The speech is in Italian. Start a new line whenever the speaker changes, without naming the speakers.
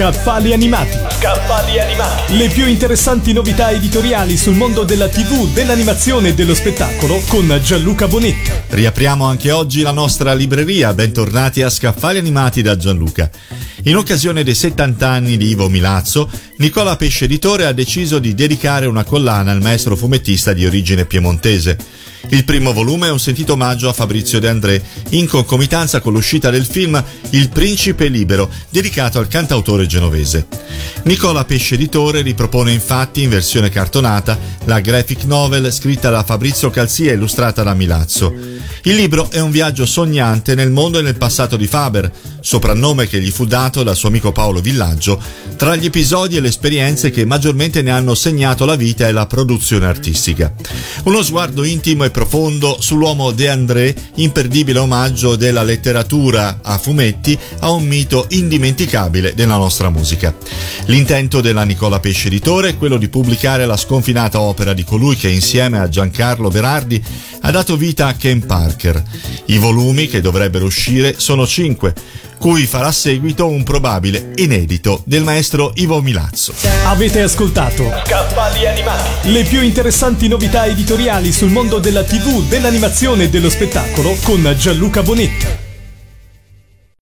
Scaffali animati.
Scaffali animati.
Le più interessanti novità editoriali sul mondo della TV, dell'animazione e dello spettacolo con Gianluca Bonetti.
Riapriamo anche oggi la nostra libreria, bentornati a Scaffali animati da Gianluca. In occasione dei 70 anni di Ivo Milazzo, Nicola Pesce Editore ha deciso di dedicare una collana al maestro fumettista di origine piemontese. Il primo volume è un sentito omaggio a Fabrizio De André, in concomitanza con l'uscita del film Il Principe Libero, dedicato al cantautore genovese. Nicola Pesce Editore ripropone infatti in versione cartonata la graphic novel scritta da Fabrizio Calzia e illustrata da Milazzo. Il libro è un viaggio sognante nel mondo e nel passato di Faber, soprannome che gli fu dato dal suo amico Paolo Villaggio, tra gli episodi e le esperienze che maggiormente ne hanno segnato la vita e la produzione artistica. Uno sguardo intimo e profondo sull'uomo De André, imperdibile omaggio della letteratura a fumetti a un mito indimenticabile della nostra musica. L'intento della Nicola Pesce Editore è quello di pubblicare la sconfinata opera di colui che insieme a Giancarlo Berardi ha dato vita a Ken Parker. I volumi che dovrebbero uscire sono cinque, cui farà seguito un probabile inedito del maestro Ivo Milazzo.
Avete ascoltato
Scaffali animati.
le più interessanti novità editoriali sul mondo della TV, dell'animazione e dello spettacolo con Gianluca Bonetti.